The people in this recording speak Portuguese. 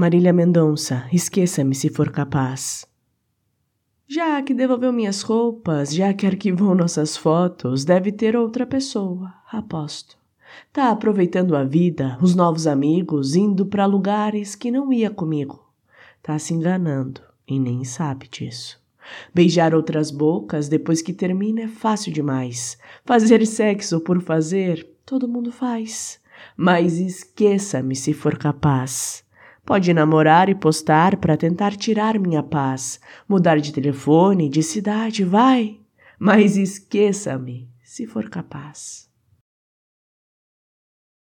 Marília Mendonça, esqueça-me se for capaz. Já que devolveu minhas roupas, já que arquivou nossas fotos, deve ter outra pessoa, aposto. Tá aproveitando a vida, os novos amigos, indo para lugares que não ia comigo. Tá se enganando e nem sabe disso. Beijar outras bocas depois que termina é fácil demais. Fazer sexo por fazer, todo mundo faz. Mas esqueça-me se for capaz. Pode namorar e postar para tentar tirar minha paz, mudar de telefone, de cidade, vai. Mas esqueça-me, se for capaz.